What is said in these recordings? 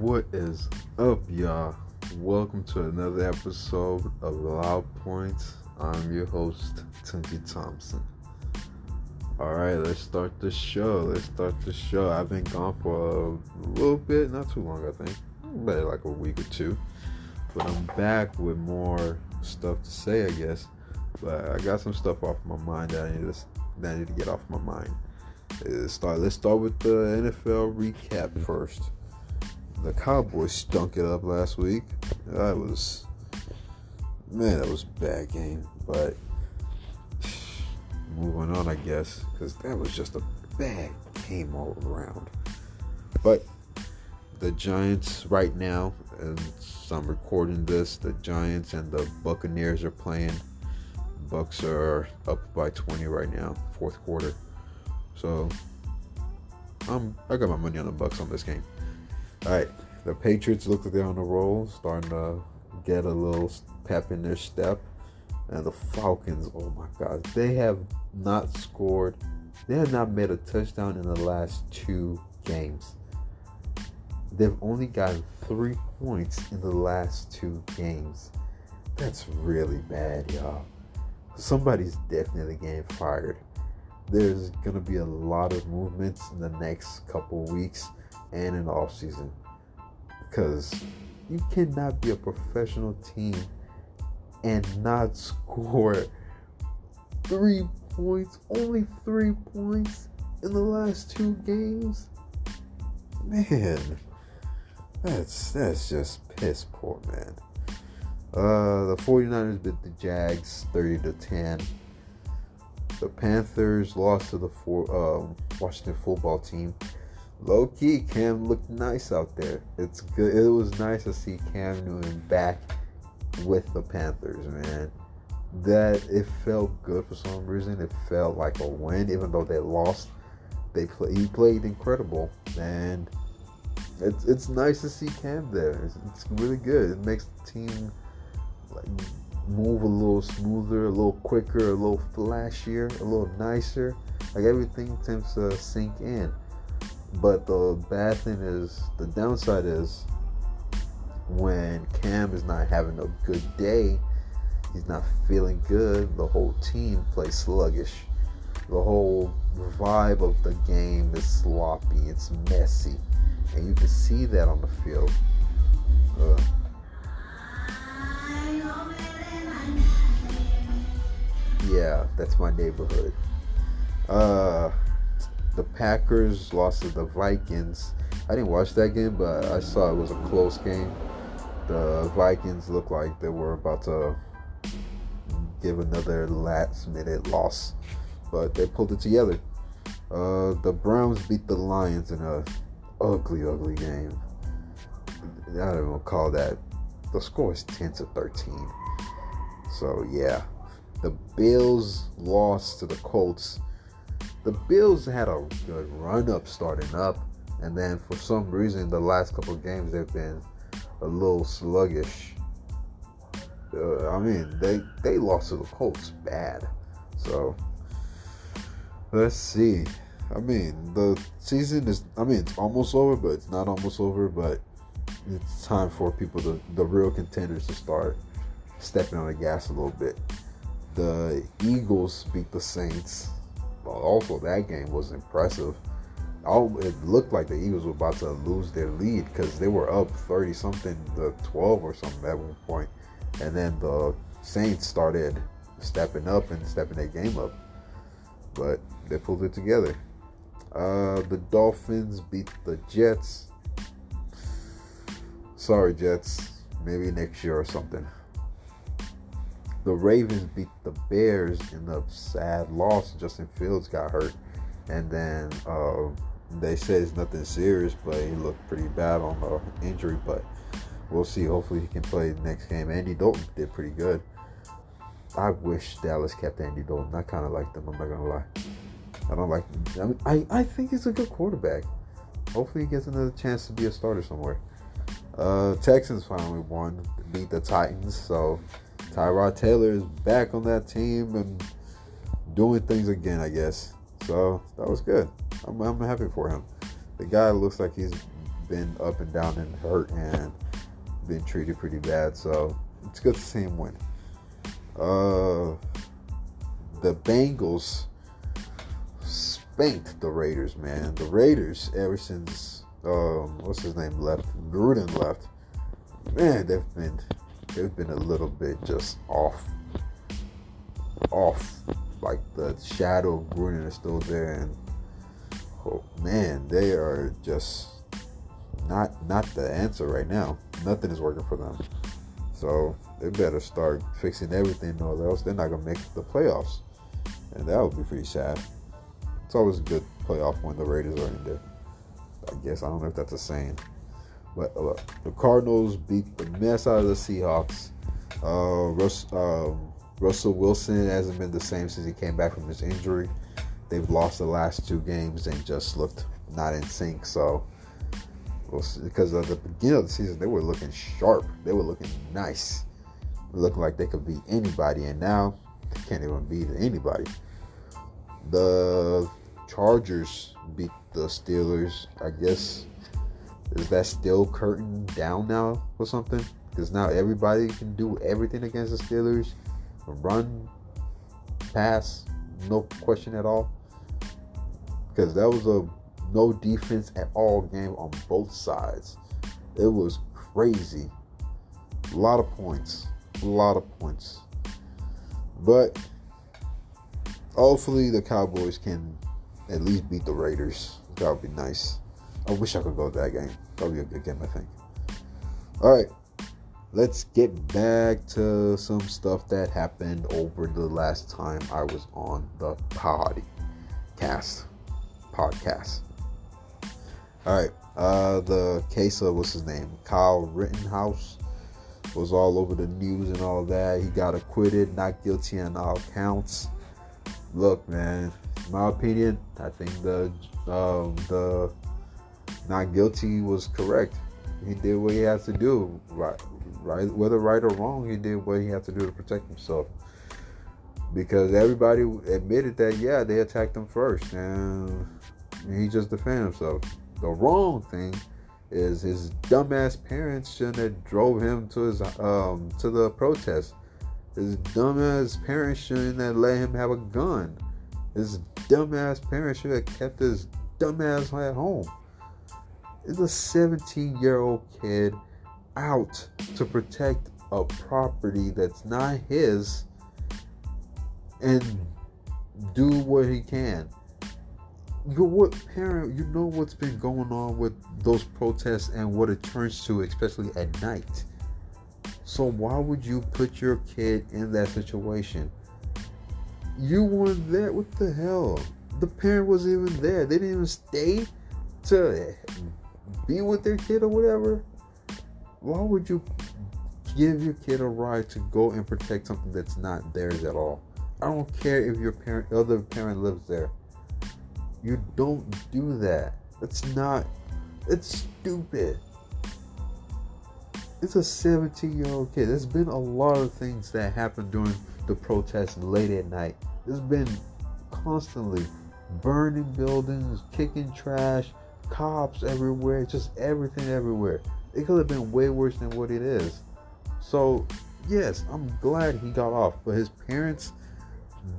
What is up, y'all? Welcome to another episode of Loud Points. I'm your host, Tunji Thompson. All right, let's start the show. Let's start the show. I've been gone for a little bit, not too long, I think, but like a week or two. But I'm back with more stuff to say, I guess. But I got some stuff off my mind that I need to, that I need to get off my mind. Let's start. Let's start with the NFL recap mm-hmm. first. The Cowboys stunk it up last week. That was man, that was a bad game. But moving on, I guess, because that was just a bad game all around. But the Giants right now, and I'm recording this, the Giants and the Buccaneers are playing. Bucks are up by 20 right now, fourth quarter. So I'm I got my money on the Bucks on this game. All right, the Patriots look like they're on the roll, starting to get a little pep in their step, and the Falcons. Oh my God, they have not scored. They have not made a touchdown in the last two games. They've only gotten three points in the last two games. That's really bad, y'all. Somebody's definitely getting fired there's going to be a lot of movements in the next couple weeks and in the off season because you cannot be a professional team and not score three points, only three points in the last two games. Man, that's that's just piss poor, man. Uh, the 49ers beat the Jags 30 to 10. The Panthers lost to the four, um, Washington football team. Low key, Cam looked nice out there. It's good. It was nice to see Cam Newton back with the Panthers, man. That it felt good for some reason. It felt like a win, even though they lost. They play, he played incredible, and it's it's nice to see Cam there. It's, it's really good. It makes the team like move a little smoother, a little quicker, a little flashier, a little nicer. Like everything tends to sink in. But the bad thing is, the downside is when Cam is not having a good day, he's not feeling good, the whole team plays sluggish. The whole vibe of the game is sloppy, it's messy. And you can see that on the field. Uh, yeah, that's my neighborhood. Uh, the Packers lost to the Vikings. I didn't watch that game, but I saw it was a close game. The Vikings looked like they were about to give another last minute loss, but they pulled it together. Uh, the Browns beat the Lions in a ugly, ugly game. I don't even call that. The score is 10 to 13. So, yeah. The Bills lost to the Colts. The Bills had a good run up starting up, and then for some reason, the last couple games they've been a little sluggish. Uh, I mean, they they lost to the Colts bad. So let's see. I mean, the season is. I mean, it's almost over, but it's not almost over. But it's time for people to the real contenders to start stepping on the gas a little bit the Eagles beat the Saints. Also, that game was impressive. It looked like the Eagles were about to lose their lead because they were up 30 something to 12 or something at one point. And then the Saints started stepping up and stepping their game up. But they pulled it together. Uh, the Dolphins beat the Jets. Sorry, Jets. Maybe next year or something the Ravens beat the Bears in a sad loss. Justin Fields got hurt, and then uh, they said it's nothing serious, but he looked pretty bad on the injury. But we'll see. Hopefully, he can play the next game. Andy Dalton did pretty good. I wish Dallas kept Andy Dalton. I kind of like them. I'm not gonna lie. I don't like. Them. I, mean, I I think he's a good quarterback. Hopefully, he gets another chance to be a starter somewhere. Uh, Texans finally won, beat the Titans. So Tyrod Taylor is back on that team and doing things again, I guess. So that was good. I'm, I'm happy for him. The guy looks like he's been up and down and hurt and been treated pretty bad. So it's good to see him win. Uh, the Bengals spanked the Raiders, man. The Raiders, ever since um, what's his name left, Gruden left, man, they've been they've been a little bit just off, off. Like the shadow of Gruden is still there, and oh, man, they are just not not the answer right now. Nothing is working for them. So they better start fixing everything, or else they're not gonna make the playoffs, and that would be pretty sad. It's always a good playoff when the Raiders are in there. I guess I don't know if that's a saying, but uh, the Cardinals beat the mess out of the Seahawks. Uh, Russ, um, Russell Wilson hasn't been the same since he came back from his injury. They've lost the last two games and just looked not in sync. So because at the beginning of the season they were looking sharp, they were looking nice, looking like they could beat anybody, and now they can't even beat anybody. The Chargers beat the Steelers. I guess is that still curtain down now or something? Because now everybody can do everything against the Steelers, run, pass, no question at all. Because that was a no defense at all game on both sides. It was crazy. A lot of points. A lot of points. But hopefully the Cowboys can at least beat the Raiders. That would be nice. I wish I could go to that game. Be a good game, I think. All right. Let's get back to some stuff that happened over the last time I was on the podcast. Podcast. All right. Uh, the case of what's his name, Kyle Rittenhouse, was all over the news and all that. He got acquitted, not guilty on all counts. Look, man, my opinion, I think the um, the not guilty was correct. He did what he had to do, right, right, whether right or wrong. He did what he had to do to protect himself. Because everybody admitted that, yeah, they attacked him first, and he just defended himself. The wrong thing is his dumbass parents shouldn't have drove him to his um to the protest. His dumbass parents shouldn't have let him have a gun. His dumbass parents should have kept his dumbass at home. It's a 17 year old kid out to protect a property that's not his and do what he can. You what parent you know what's been going on with those protests and what it turns to especially at night? So why would you put your kid in that situation? You weren't there what the hell? The parent wasn't even there. They didn't even stay to be with their kid or whatever why would you give your kid a right to go and protect something that's not theirs at all i don't care if your parent other parent lives there you don't do that. That's not. It's stupid. It's a 17 year old kid. There's been a lot of things that happen during the protests late at night. There's been constantly burning buildings, kicking trash, cops everywhere, just everything everywhere. It could have been way worse than what it is. So, yes, I'm glad he got off, but his parents,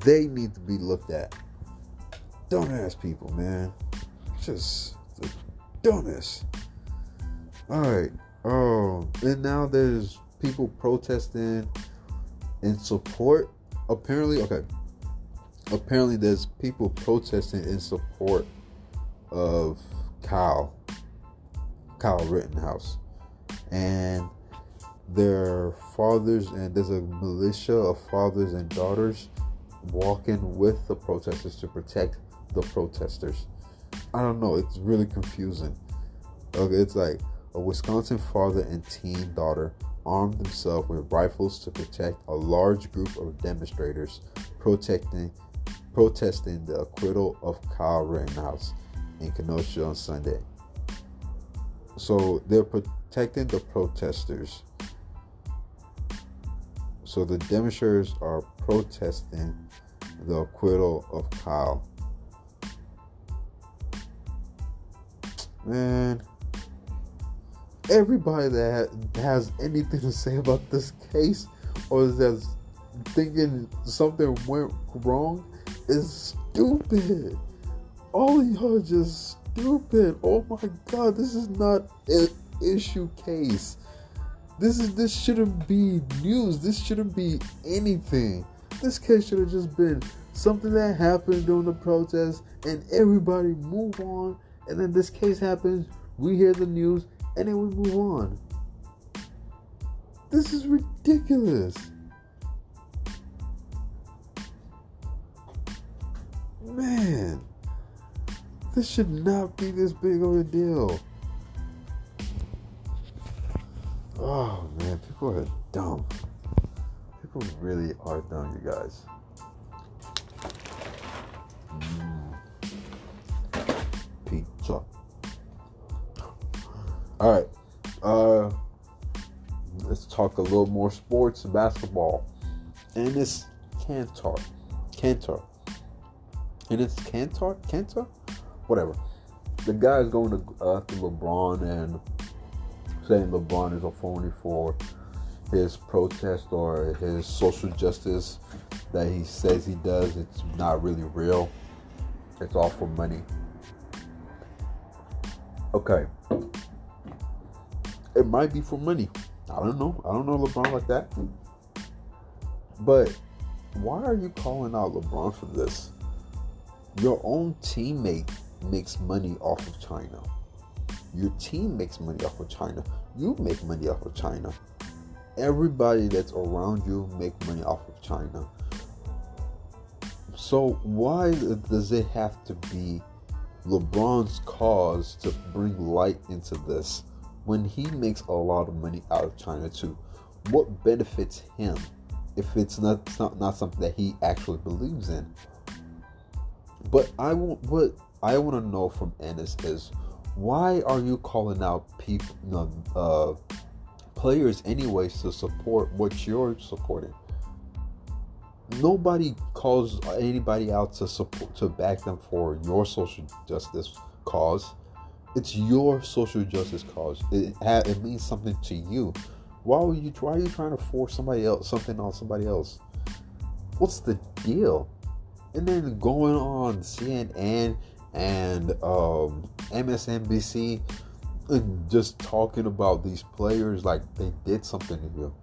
they need to be looked at dumbass people, man. Just the dumbest. Alright. Oh, um, and now there's people protesting in support. Apparently, okay. Apparently, there's people protesting in support of Kyle, Kyle Rittenhouse, and their fathers, and there's a militia of fathers and daughters walking with the protesters to protect the protesters. I don't know. It's really confusing. Okay, it's like a Wisconsin father and teen daughter armed themselves with rifles to protect a large group of demonstrators protesting protesting the acquittal of Kyle Rittenhouse in Kenosha on Sunday. So they're protecting the protesters. So the demonstrators are protesting the acquittal of Kyle Man, everybody that has anything to say about this case or that's thinking something went wrong is stupid. All of y'all just stupid. Oh my god, this is not an issue case. This is this shouldn't be news. This shouldn't be anything. This case should have just been something that happened during the protest and everybody move on. And then this case happens, we hear the news, and then we move on. This is ridiculous. Man, this should not be this big of a deal. Oh man, people are dumb. People really are dumb, you guys. Mm. Pizza. All right. Uh, let's talk a little more sports basketball. And it's Kanter. Kanter. And it's Kanter? Kanter? Whatever. The guy is going to uh, to LeBron and saying LeBron is a phony for his protest or his social justice that he says he does. It's not really real. It's all for money. Okay. It might be for money. I don't know. I don't know LeBron like that. But why are you calling out LeBron for this? Your own teammate makes money off of China. Your team makes money off of China. You make money off of China. Everybody that's around you make money off of China. So why does it have to be LeBron's cause to bring light into this when he makes a lot of money out of China too? What benefits him if it's not it's not, not something that he actually believes in? But I won't. what I want to know from Enes is why are you calling out people, uh, players, anyways, to support what you're supporting? Nobody calls anybody out to support to back them for your social justice cause. It's your social justice cause. It ha- it means something to you. Why are you why are you trying to force somebody else something on somebody else? What's the deal? And then going on CNN and um, MSNBC and just talking about these players like they did something to you.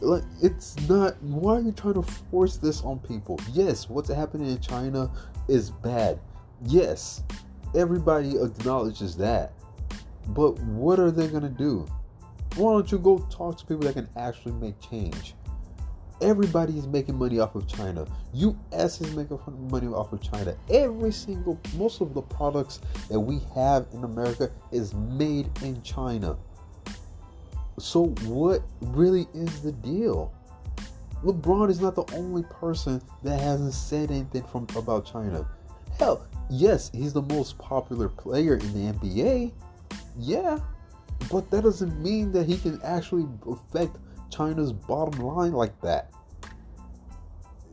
Like it's not. Why are you trying to force this on people? Yes, what's happening in China is bad. Yes, everybody acknowledges that. But what are they gonna do? Why don't you go talk to people that can actually make change? Everybody is making money off of China. US is making money off of China. Every single, most of the products that we have in America is made in China. So, what really is the deal? LeBron is not the only person that hasn't said anything from about China. Hell, yes, he's the most popular player in the NBA. Yeah, but that doesn't mean that he can actually affect China's bottom line like that.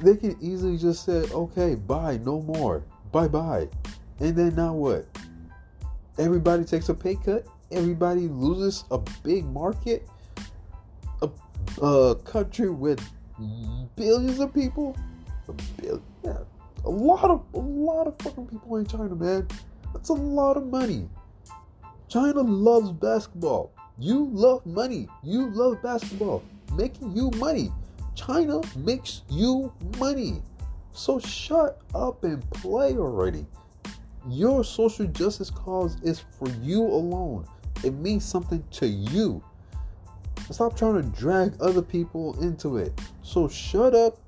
They can easily just say, okay, bye, no more, bye bye. And then now what? Everybody takes a pay cut, everybody loses a big market, a, a country with billions of people. A billion, yeah, a lot of a lot of fucking people in China, man. That's a lot of money. China loves basketball. You love money. You love basketball. Making you money. China makes you money. So shut up and play already. Your social justice cause is for you alone. It means something to you. Stop trying to drag other people into it. So shut up,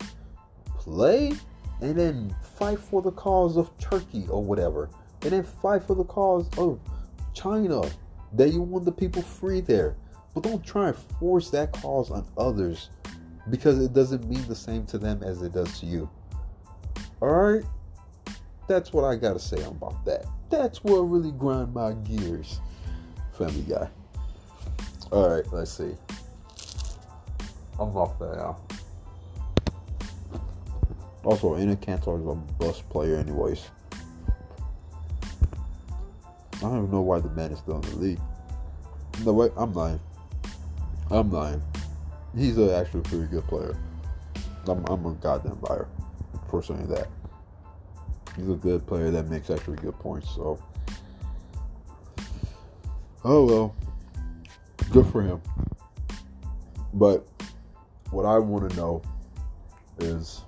play, and then fight for the cause of Turkey or whatever. And then fight for the cause of China that you want the people free there. But don't try and force that cause on others because it doesn't mean the same to them as it does to you. Alright? That's what I gotta say about that. That's what really grind my gears. Family guy. Alright, let's see. I'm off that now. Also, Enes Kanter is a bust player, anyways. I don't even know why the man is still in the league. No wait, I'm lying. I'm lying. He's actually a pretty good player. I'm, I'm a goddamn liar for saying that. He's a good player that makes actually good points. So, oh well, good for him. But what I want to know is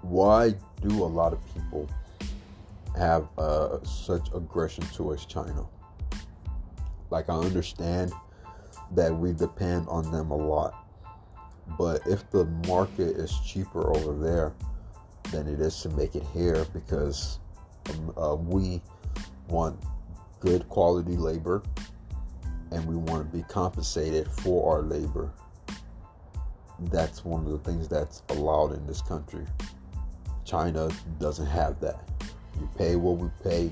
why do a lot of people have uh, such aggression towards China? Like, I understand that we depend on them a lot, but if the market is cheaper over there than it is to make it here, because um, uh, we want good quality labor and we want to be compensated for our labor. That's one of the things that's allowed in this country. China doesn't have that. You pay what we pay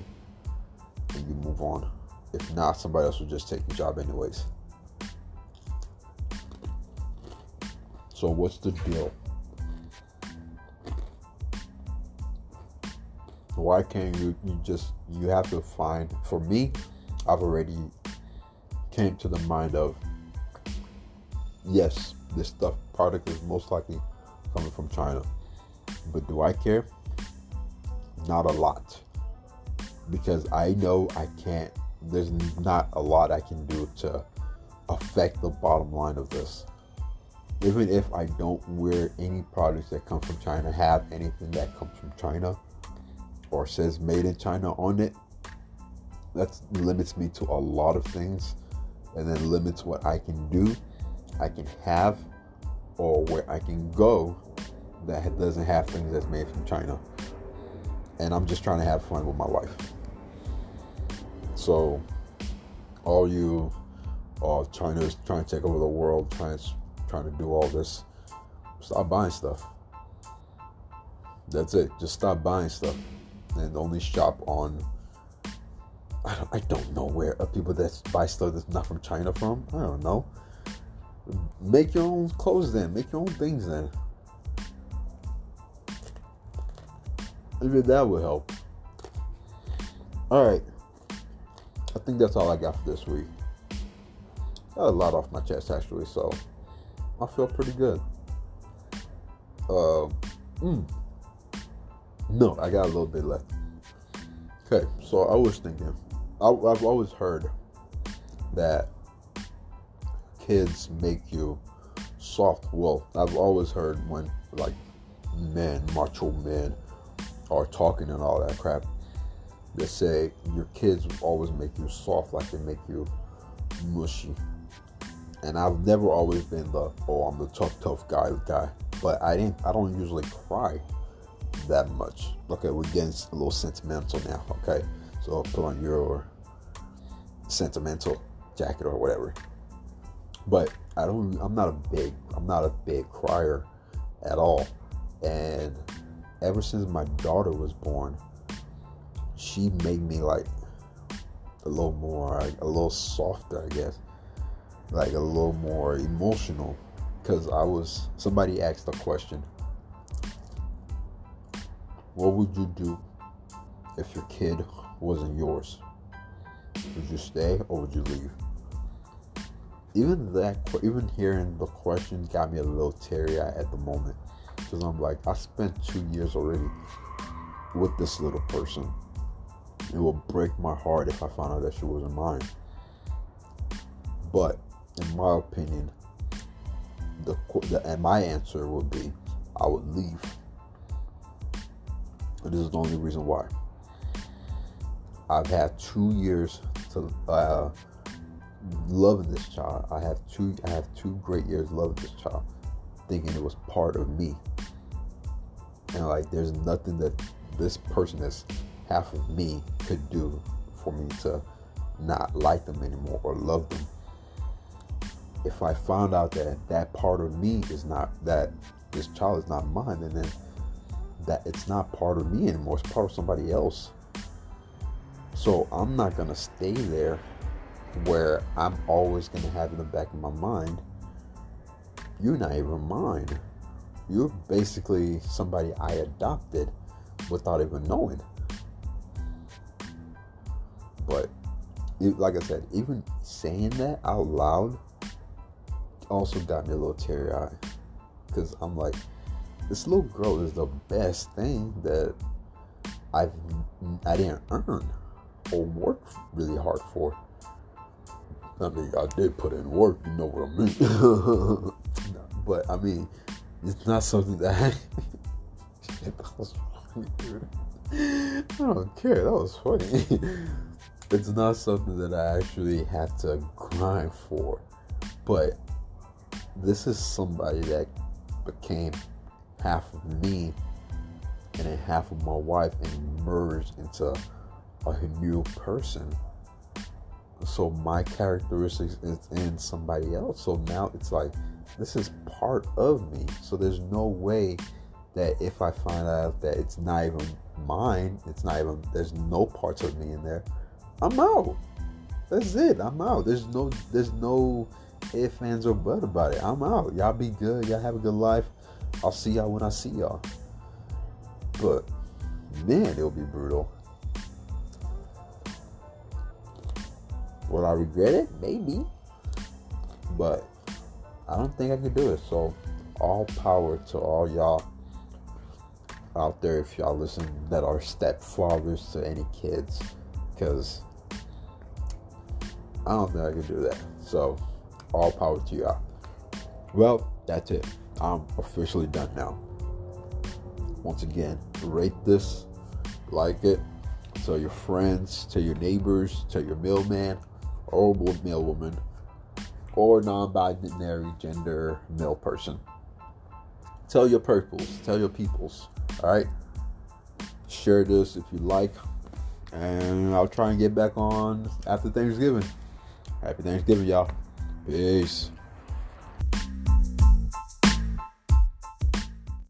and you move on. If not, somebody else will just take the job anyways. So what's the deal? Why can't you you just you have to find for me, I've already came to the mind of yes, this stuff product is most likely coming from China. But do I care? Not a lot. Because I know I can't there's not a lot I can do to affect the bottom line of this. Even if I don't wear any products that come from China, have anything that comes from China or says made in China on it, that limits me to a lot of things and then limits what I can do, I can have, or where I can go that doesn't have things that's made from China. And I'm just trying to have fun with my life. So, all you, all China's trying to take over the world, trying trying to do all this, stop buying stuff. That's it. Just stop buying stuff, and only shop on. I don't, I don't know where uh, people that buy stuff that's not from China from. I don't know. Make your own clothes then. Make your own things then. Maybe that would help. All right. I think that's all I got for this week. Got a lot off my chest actually, so I feel pretty good. Uh, mm, no, I got a little bit left. Okay, so I was thinking, I, I've always heard that kids make you soft. Well, I've always heard when like men, macho men, are talking and all that crap. They say your kids always make you soft, like they make you mushy. And I've never always been the oh I'm the tough tough guy guy, but I didn't I don't usually cry that much. Okay, we're getting a little sentimental now. Okay, so put on your sentimental jacket or whatever. But I don't. I'm not a big. I'm not a big crier at all. And ever since my daughter was born, she made me like a little more, a little softer, I guess, like a little more emotional. Because I was, somebody asked a question What would you do if your kid wasn't yours? Would you stay or would you leave? Even that, even hearing the question got me a little teary at the moment because I'm like, I spent two years already with this little person. It will break my heart if I find out that she wasn't mine. But in my opinion, the, the and my answer would be, I would leave. And this is the only reason why. I've had two years to uh, loving this child. I have two. I have two great years loving this child, thinking it was part of me. And like there's nothing that this person that's half of me could do for me to not like them anymore or love them. If i found out that that part of me is not that this child is not mine and then that it's not part of me anymore it's part of somebody else. So i'm not to stay there where i'm always to have in the back of my mind you're not even mine you're basically somebody I adopted without even knowing. But like I said, even saying that out loud also got me a little teary eyed because I'm like, this little girl is the best thing that I've I didn't earn or work really hard for. I mean, I did put in work, you know what I mean. but I mean, it's not something that I, that was funny, dude. I don't care. That was funny. it's not something that I actually had to grind for, but this is somebody that became half of me and then half of my wife and merged into a new person. So my characteristics is in somebody else. So now it's like this is part of me. So there's no way that if I find out that it's not even mine, it's not even there's no parts of me in there, I'm out. That's it. I'm out. There's no there's no if, ands, or but about it. I'm out. Y'all be good. Y'all have a good life. I'll see y'all when I see y'all. But man, it'll be brutal. Will I regret it? Maybe. But I don't think I could do it. So all power to all y'all out there if y'all listen that are stepfathers to any kids. Because I don't think I could do that. So all power to y'all. Well, that's it. I'm officially done now. Once again, rate this, like it, tell your friends, tell your neighbors, tell your mailman or mailwoman or non-binary gender male person. Tell your purples, tell your peoples. All right. Share this if you like, and I'll try and get back on after Thanksgiving. Happy Thanksgiving, y'all. Peace.